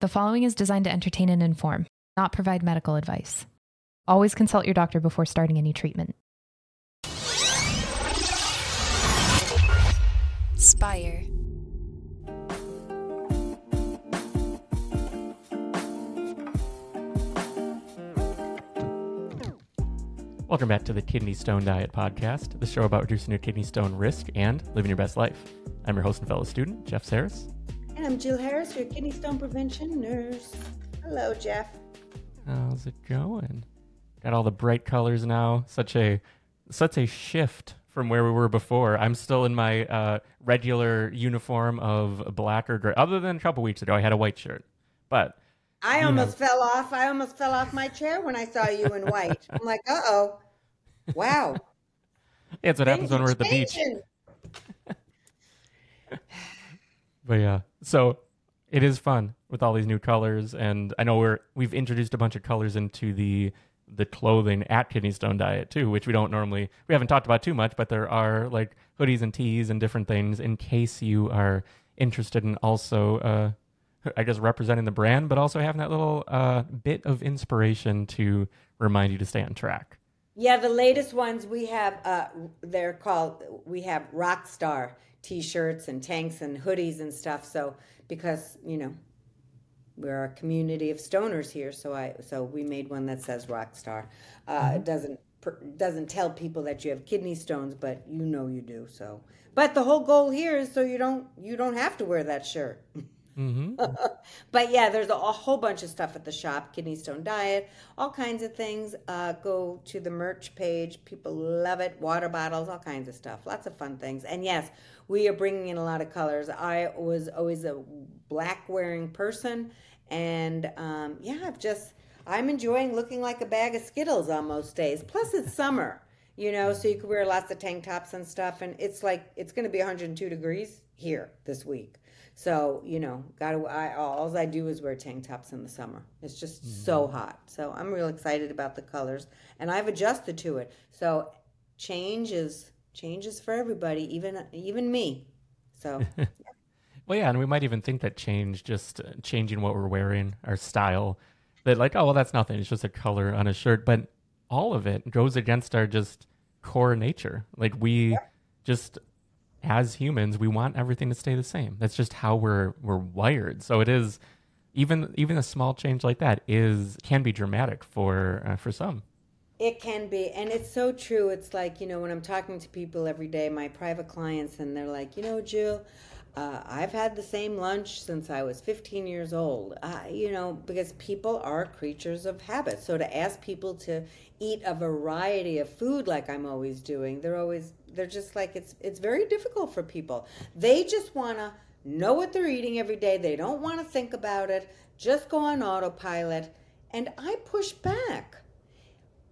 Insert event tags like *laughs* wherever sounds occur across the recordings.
The following is designed to entertain and inform, not provide medical advice. Always consult your doctor before starting any treatment. Spire. Welcome back to the Kidney Stone Diet Podcast, the show about reducing your kidney stone risk and living your best life. I'm your host and fellow student, Jeff Saris. And I'm Jill Harris, your kidney stone prevention nurse. Hello, Jeff. How's it going? Got all the bright colors now. Such a such a shift from where we were before. I'm still in my uh, regular uniform of black or gray. Other than a couple weeks ago, I had a white shirt, but I almost know. fell off. I almost fell off my chair when I saw you in white. I'm like, uh oh. Wow. yeah, it's what happens when we're at the Things beach. *laughs* But yeah, so it is fun with all these new colors, and I know we're we've introduced a bunch of colors into the the clothing at Kidney Stone Diet too, which we don't normally we haven't talked about too much, but there are like hoodies and tees and different things in case you are interested in also uh I guess representing the brand, but also having that little uh bit of inspiration to remind you to stay on track. Yeah, the latest ones we have, uh, they're called, we have rock star t-shirts and tanks and hoodies and stuff. So, because, you know, we're a community of stoners here. So I, so we made one that says rock star. Uh, it doesn't, doesn't tell people that you have kidney stones, but you know you do. So, but the whole goal here is so you don't, you don't have to wear that shirt. *laughs* Mm-hmm. *laughs* But yeah, there's a, a whole bunch of stuff at the shop, Kidney Stone Diet, all kinds of things. Uh, go to the merch page. People love it. Water bottles, all kinds of stuff. Lots of fun things. And yes, we are bringing in a lot of colors. I was always a black wearing person. And um, yeah, I've just, I'm enjoying looking like a bag of Skittles on most days. Plus, it's summer, you know, so you can wear lots of tank tops and stuff. And it's like, it's going to be 102 degrees here this week. So you know, got to. I all I do is wear tank tops in the summer. It's just so hot. So I'm real excited about the colors, and I've adjusted to it. So change is change is for everybody, even even me. So *laughs* Well, yeah, and we might even think that change, just uh, changing what we're wearing, our style, that like, oh, well, that's nothing. It's just a color on a shirt. But all of it goes against our just core nature. Like we just, as humans, we want everything to stay the same. That's just how we're we're wired. So it is, even even a small change like that is can be dramatic for uh, for some. It can be, and it's so true. It's like, you know, when I'm talking to people every day, my private clients, and they're like, you know, Jill, uh, I've had the same lunch since I was 15 years old. Uh, you know, because people are creatures of habit. So to ask people to eat a variety of food like I'm always doing, they're always, they're just like, it's, it's very difficult for people. They just want to know what they're eating every day. They don't want to think about it, just go on autopilot. And I push back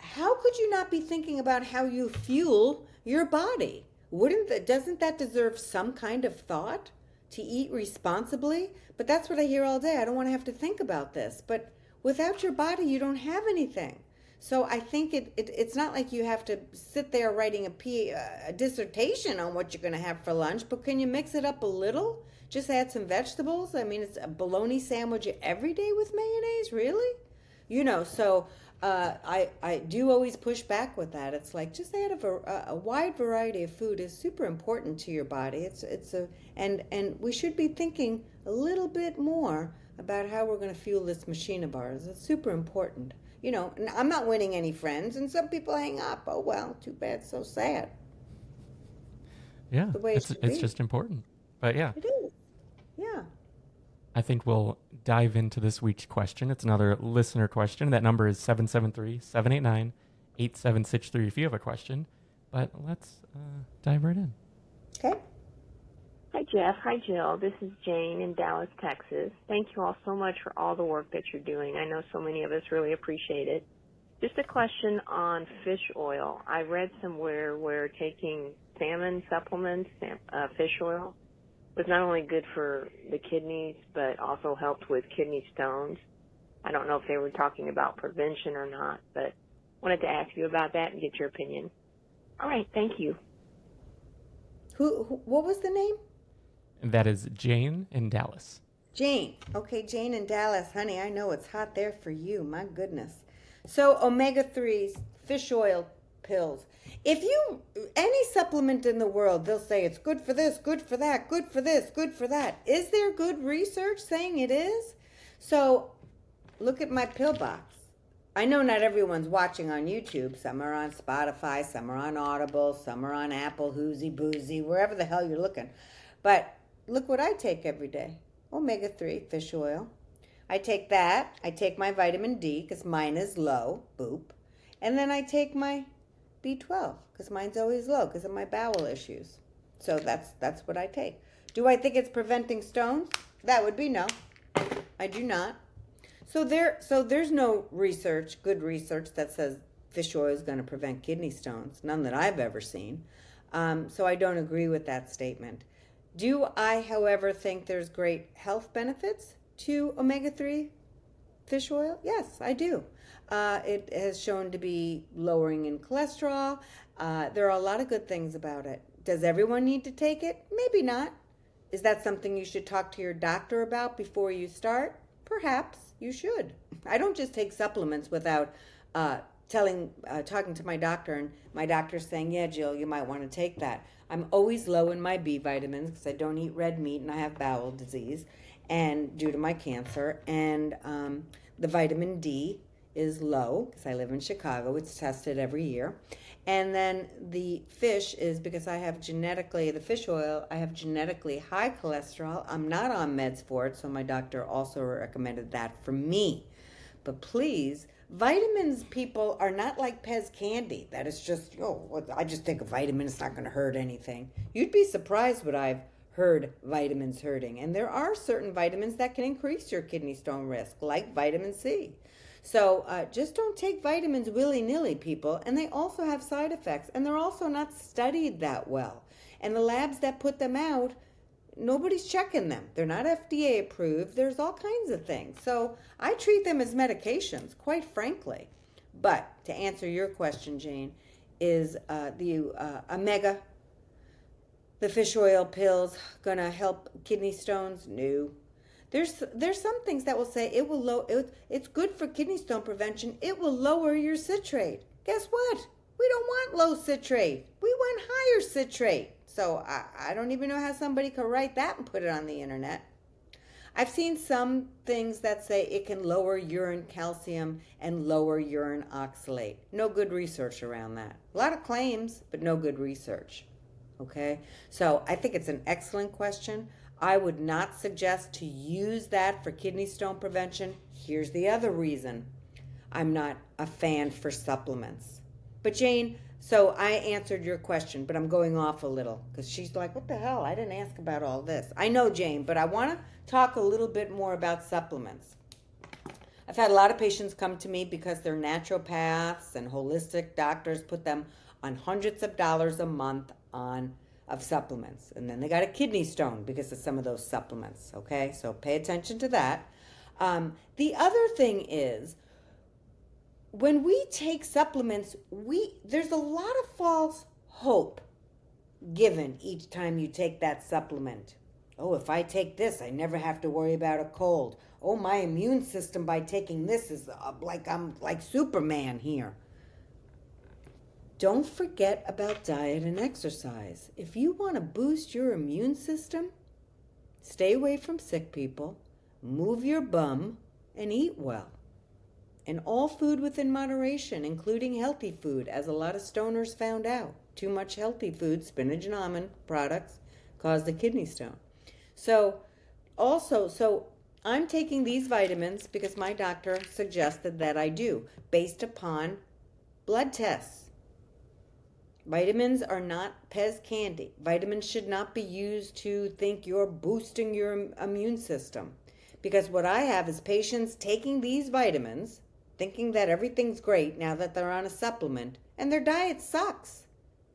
how could you not be thinking about how you fuel your body? Wouldn't that doesn't that deserve some kind of thought to eat responsibly? But that's what I hear all day. I don't want to have to think about this. But without your body, you don't have anything. So I think it, it it's not like you have to sit there writing a, P, uh, a dissertation on what you're going to have for lunch, but can you mix it up a little? Just add some vegetables. I mean, it's a bologna sandwich every day with mayonnaise, really? you know so uh, I, I do always push back with that. It's like just add a, a- wide variety of food is super important to your body. It's it's a and and we should be thinking a little bit more about how we're going to fuel this machine of ours. It's super important. You know and i'm not winning any friends and some people hang up oh well too bad so sad. Yeah, it it's should it's just important. But yeah, it is. Yeah. I think we'll dive into this week's question. It's another listener question. That number is 773 789 8763 if you have a question. But let's uh, dive right in. okay Hi, Jeff. Hi, Jill. This is Jane in Dallas, Texas. Thank you all so much for all the work that you're doing. I know so many of us really appreciate it. Just a question on fish oil. I read somewhere where taking salmon supplements, sam- uh, fish oil, was not only good for the kidneys, but also helped with kidney stones. I don't know if they were talking about prevention or not, but wanted to ask you about that and get your opinion. All right. Thank you. who, who what was the name that is Jane in Dallas. Jane. Okay, Jane in Dallas. Honey, I know it's hot there for you. My goodness. So, omega 3s, fish oil pills. If you, any supplement in the world, they'll say it's good for this, good for that, good for this, good for that. Is there good research saying it is? So, look at my pill box. I know not everyone's watching on YouTube. Some are on Spotify, some are on Audible, some are on Apple, Whoozy Boozy, wherever the hell you're looking. But look what I take every day omega 3 fish oil. I take that. I take my vitamin D because mine is low. Boop. And then I take my B12 because mine's always low because of my bowel issues. So that's that's what I take. Do I think it's preventing stones? That would be no. I do not. So there so there's no research, good research that says fish oil is going to prevent kidney stones. None that I've ever seen. Um, so I don't agree with that statement. Do I, however, think there's great health benefits to omega 3 fish oil? Yes, I do. Uh, it has shown to be lowering in cholesterol. Uh, there are a lot of good things about it. Does everyone need to take it? Maybe not. Is that something you should talk to your doctor about before you start? Perhaps you should. I don't just take supplements without uh, telling, uh, talking to my doctor, and my doctor saying, "Yeah, Jill, you might want to take that." I'm always low in my B vitamins because I don't eat red meat and I have bowel disease, and due to my cancer, and um, the vitamin D is low because I live in Chicago. It's tested every year. And then the fish is because I have genetically, the fish oil, I have genetically high cholesterol. I'm not on meds for it, so my doctor also recommended that for me. But please, vitamins, people, are not like Pez candy. That is just, oh, I just think a vitamin, it's not going to hurt anything. You'd be surprised what I've heard vitamins hurting. And there are certain vitamins that can increase your kidney stone risk, like vitamin C. So uh, just don't take vitamins willy nilly, people. And they also have side effects, and they're also not studied that well. And the labs that put them out, nobody's checking them. They're not FDA approved. There's all kinds of things. So I treat them as medications, quite frankly. But to answer your question, Jane, is uh, the uh, omega, the fish oil pills, gonna help kidney stones? No. There's there's some things that will say it will low it, it's good for kidney stone prevention. It will lower your citrate. Guess what? We don't want low citrate. We want higher citrate. So I, I don't even know how somebody could write that and put it on the internet. I've seen some things that say it can lower urine calcium and lower urine oxalate. No good research around that. A lot of claims, but no good research. Okay? So I think it's an excellent question. I would not suggest to use that for kidney stone prevention. Here's the other reason I'm not a fan for supplements. But Jane, so I answered your question, but I'm going off a little because she's like, what the hell? I didn't ask about all this. I know, Jane, but I want to talk a little bit more about supplements. I've had a lot of patients come to me because they're naturopaths and holistic doctors put them on hundreds of dollars a month on of supplements. And then they got a kidney stone because of some of those supplements. Okay, so pay attention to that. Um, the other thing is when we take supplements, we there's a lot of false hope given each time you take that supplement. Oh, if I take this, I never have to worry about a cold. Oh, my immune system by taking this is uh, like I'm like Superman here. Don't forget about diet and exercise. If you want to boost your immune system, stay away from sick people, move your bum, and eat well. And all food within moderation, including healthy food, as a lot of stoners found out. Too much healthy food, spinach and almond products, cause the kidney stone. So, also, so I'm taking these vitamins because my doctor suggested that I do, based upon blood tests. Vitamins are not Pez candy. Vitamins should not be used to think you're boosting your immune system. Because what I have is patients taking these vitamins, thinking that everything's great now that they're on a supplement, and their diet sucks.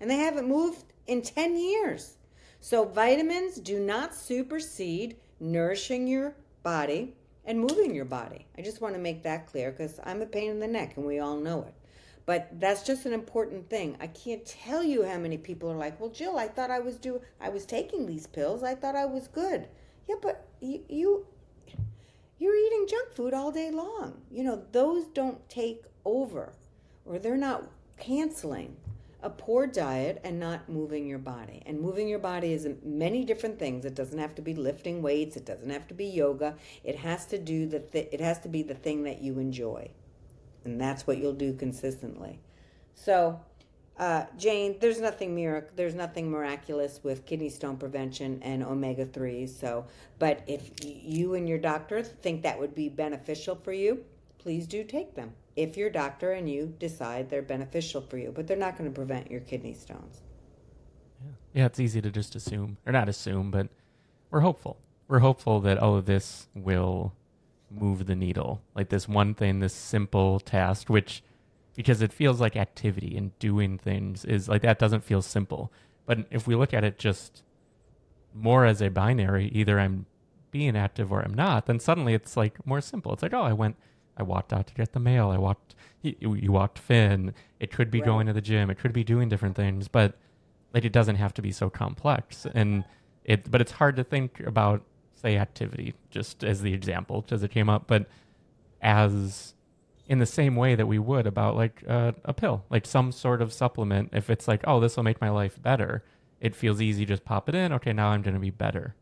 And they haven't moved in 10 years. So, vitamins do not supersede nourishing your body and moving your body. I just want to make that clear because I'm a pain in the neck and we all know it. But that's just an important thing. I can't tell you how many people are like, "Well, Jill, I thought I was do I was taking these pills. I thought I was good." Yeah, but you, you you're eating junk food all day long. You know, those don't take over or they're not canceling a poor diet and not moving your body. And moving your body is many different things. It doesn't have to be lifting weights, it doesn't have to be yoga. It has to do the th- it has to be the thing that you enjoy. And that's what you'll do consistently. So, uh, Jane, there's nothing mirac- there's nothing miraculous with kidney stone prevention and omega 3s. So, but if you and your doctor think that would be beneficial for you, please do take them if your doctor and you decide they're beneficial for you, but they're not going to prevent your kidney stones. Yeah. yeah, it's easy to just assume, or not assume, but we're hopeful. We're hopeful that, oh, this will move the needle. Like this one thing, this simple task, which, because it feels like activity and doing things is like that doesn't feel simple. But if we look at it just more as a binary, either I'm being active or I'm not, then suddenly it's like more simple. It's like, oh, I went I walked out to get the mail. I walked. You, you walked Finn. It could be right. going to the gym. It could be doing different things, but like it doesn't have to be so complex. And it, but it's hard to think about say activity just as the example, as it came up, but as in the same way that we would about like uh, a pill, like some sort of supplement. If it's like, oh, this will make my life better, it feels easy. Just pop it in. Okay, now I'm going to be better.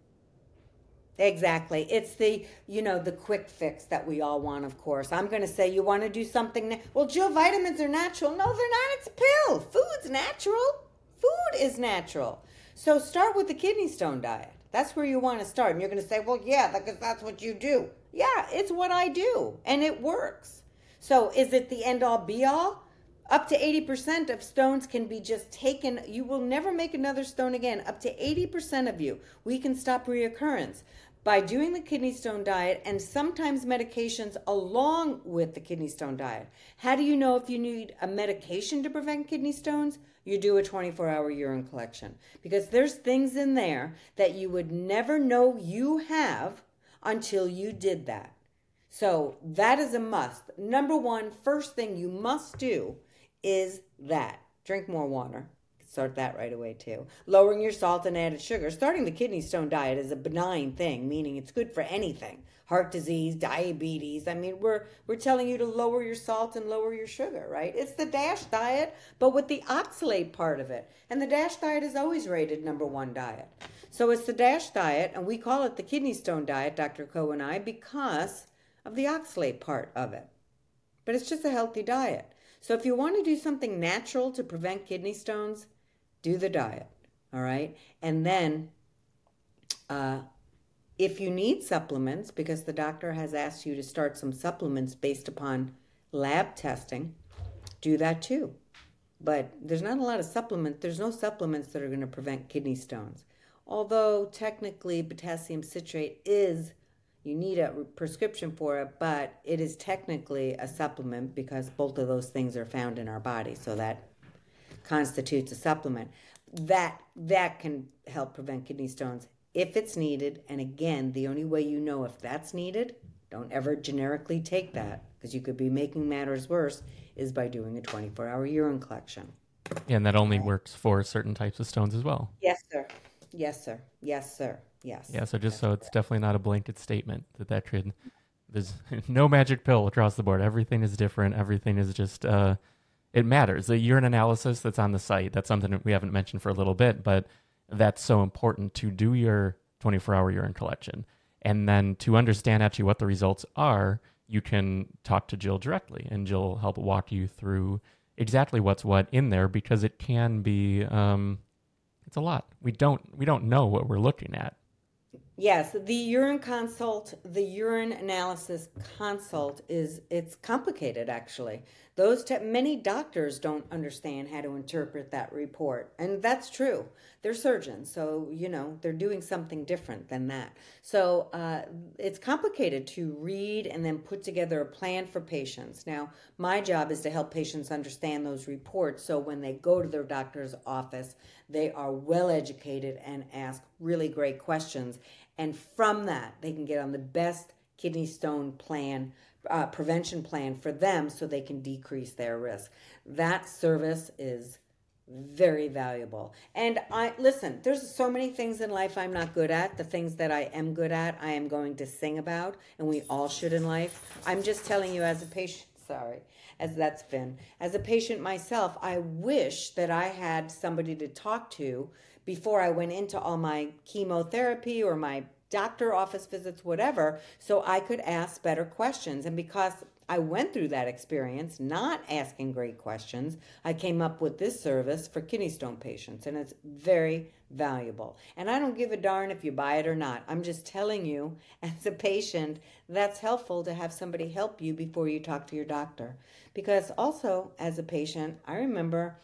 Exactly. It's the, you know, the quick fix that we all want, of course. I'm going to say you want to do something. Na- well, Jill, vitamins are natural. No, they're not. It's a pill. Food's natural. Food is natural. So start with the kidney stone diet. That's where you want to start. And you're going to say, well, yeah, because that's what you do. Yeah, it's what I do. And it works. So is it the end all be all? Up to 80% of stones can be just taken. You will never make another stone again. Up to 80% of you, we can stop reoccurrence by doing the kidney stone diet and sometimes medications along with the kidney stone diet. How do you know if you need a medication to prevent kidney stones? You do a 24 hour urine collection because there's things in there that you would never know you have until you did that. So that is a must. Number one, first thing you must do is that drink more water. Start that right away too. Lowering your salt and added sugar. Starting the kidney stone diet is a benign thing, meaning it's good for anything. Heart disease, diabetes. I mean, we're we're telling you to lower your salt and lower your sugar, right? It's the DASH diet, but with the oxalate part of it. And the DASH diet is always rated number one diet. So it's the DASH diet, and we call it the kidney stone diet, Dr. Coe and I, because of the oxalate part of it. But it's just a healthy diet. So if you want to do something natural to prevent kidney stones, do the diet, all right? And then uh, if you need supplements, because the doctor has asked you to start some supplements based upon lab testing, do that too. But there's not a lot of supplements, there's no supplements that are going to prevent kidney stones. Although technically potassium citrate is, you need a prescription for it, but it is technically a supplement because both of those things are found in our body. So that constitutes a supplement. That that can help prevent kidney stones if it's needed. And again, the only way you know if that's needed, don't ever generically take that because you could be making matters worse, is by doing a 24 hour urine collection. Yeah, and that only works for certain types of stones as well. Yes, sir. Yes, sir. Yes, sir. Yes. Yeah, so just so it's definitely not a blanket statement that that could, there's *laughs* no magic pill across the board. Everything is different. Everything is just uh, it matters. The urine analysis that's on the site, that's something that we haven't mentioned for a little bit, but that's so important to do your 24 hour urine collection. And then to understand actually what the results are, you can talk to Jill directly and Jill will help walk you through exactly what's what in there because it can be um, it's a lot. We don't we don't know what we're looking at. Yes, the urine consult, the urine analysis consult is it's complicated actually. Those te- many doctors don't understand how to interpret that report, and that's true. They're surgeons, so you know they're doing something different than that. So uh, it's complicated to read and then put together a plan for patients. Now, my job is to help patients understand those reports, so when they go to their doctor's office, they are well educated and ask really great questions, and from that they can get on the best kidney stone plan uh, prevention plan for them so they can decrease their risk. That service is very valuable. And I listen, there's so many things in life I'm not good at. The things that I am good at, I am going to sing about, and we all should in life. I'm just telling you as a patient, sorry, as that's been. As a patient myself, I wish that I had somebody to talk to before I went into all my chemotherapy or my doctor office visits, whatever, so I could ask better questions. And because I went through that experience not asking great questions. I came up with this service for kidney stone patients, and it's very valuable. And I don't give a darn if you buy it or not. I'm just telling you, *laughs* as a patient, that's helpful to have somebody help you before you talk to your doctor. Because also, as a patient, I remember.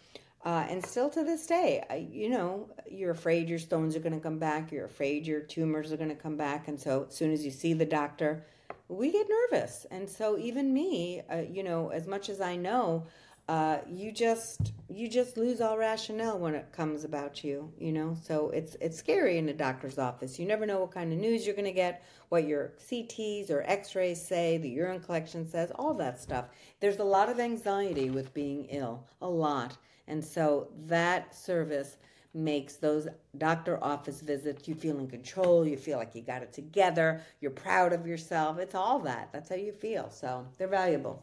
Uh, and still to this day, I, you know, you're afraid your stones are going to come back. You're afraid your tumors are going to come back. And so, as soon as you see the doctor, we get nervous. And so even me, uh, you know, as much as I know, uh, you just you just lose all rationale when it comes about you, you know. So it's it's scary in a doctor's office. You never know what kind of news you're going to get, what your CTs or X-rays say, the urine collection says, all that stuff. There's a lot of anxiety with being ill, a lot, and so that service makes those doctor office visits you feel in control you feel like you got it together you're proud of yourself it's all that that's how you feel so they're valuable.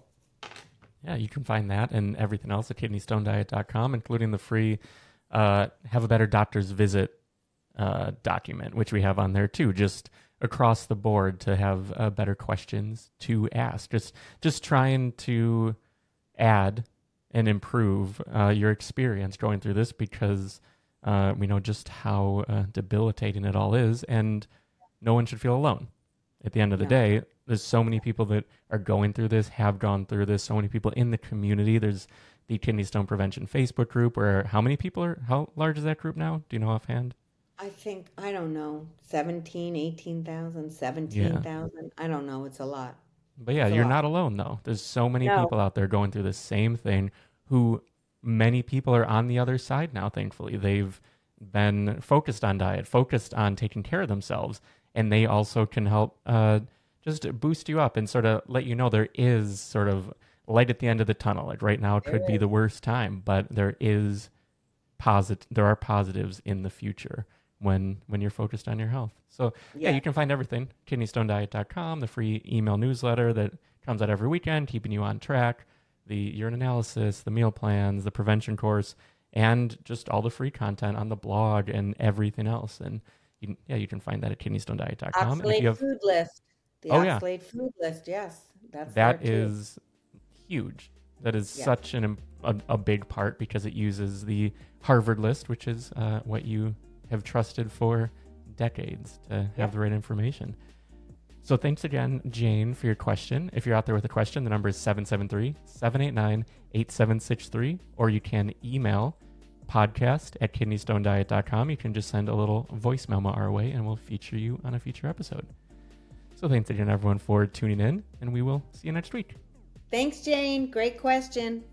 Yeah you can find that and everything else at kidneystonediet.com including the free uh, have a better doctor's visit uh, document which we have on there too just across the board to have uh, better questions to ask. Just just trying to add and improve uh, your experience going through this because uh, we know just how uh, debilitating it all is, and no one should feel alone. At the end of the day, there's so many people that are going through this, have gone through this. So many people in the community. There's the Kidney Stone Prevention Facebook group. Where how many people are? How large is that group now? Do you know offhand? I think I don't know 17, 18,000, 17,000. Yeah. I don't know. It's a lot. But yeah, you're lot. not alone though. There's so many no. people out there going through the same thing who many people are on the other side now, thankfully. They've been focused on diet, focused on taking care of themselves, and they also can help uh, just boost you up and sort of let you know there is sort of light at the end of the tunnel. Like right now, it could be the worst time, but there is posit- There are positives in the future when when you're focused on your health. So yeah, yeah you can find everything kidneystonediet.com, the free email newsletter that comes out every weekend, keeping you on track the urine analysis, the meal plans, the prevention course, and just all the free content on the blog and everything else. And you, yeah, you can find that at kidneystonediet.com. Oxalate and if you have, food list. The oh, Oxalate yeah. food list, yes. That's that is huge. That is yeah. such an a, a, big part because it uses the Harvard list, which is uh, what you have trusted for decades to have yeah. the right information. So thanks again, Jane, for your question. If you're out there with a question, the number is 773 789 8763, or you can email podcast at kidneystonediet.com. You can just send a little voice memo our way, and we'll feature you on a future episode. So thanks again, everyone, for tuning in, and we will see you next week. Thanks, Jane. Great question.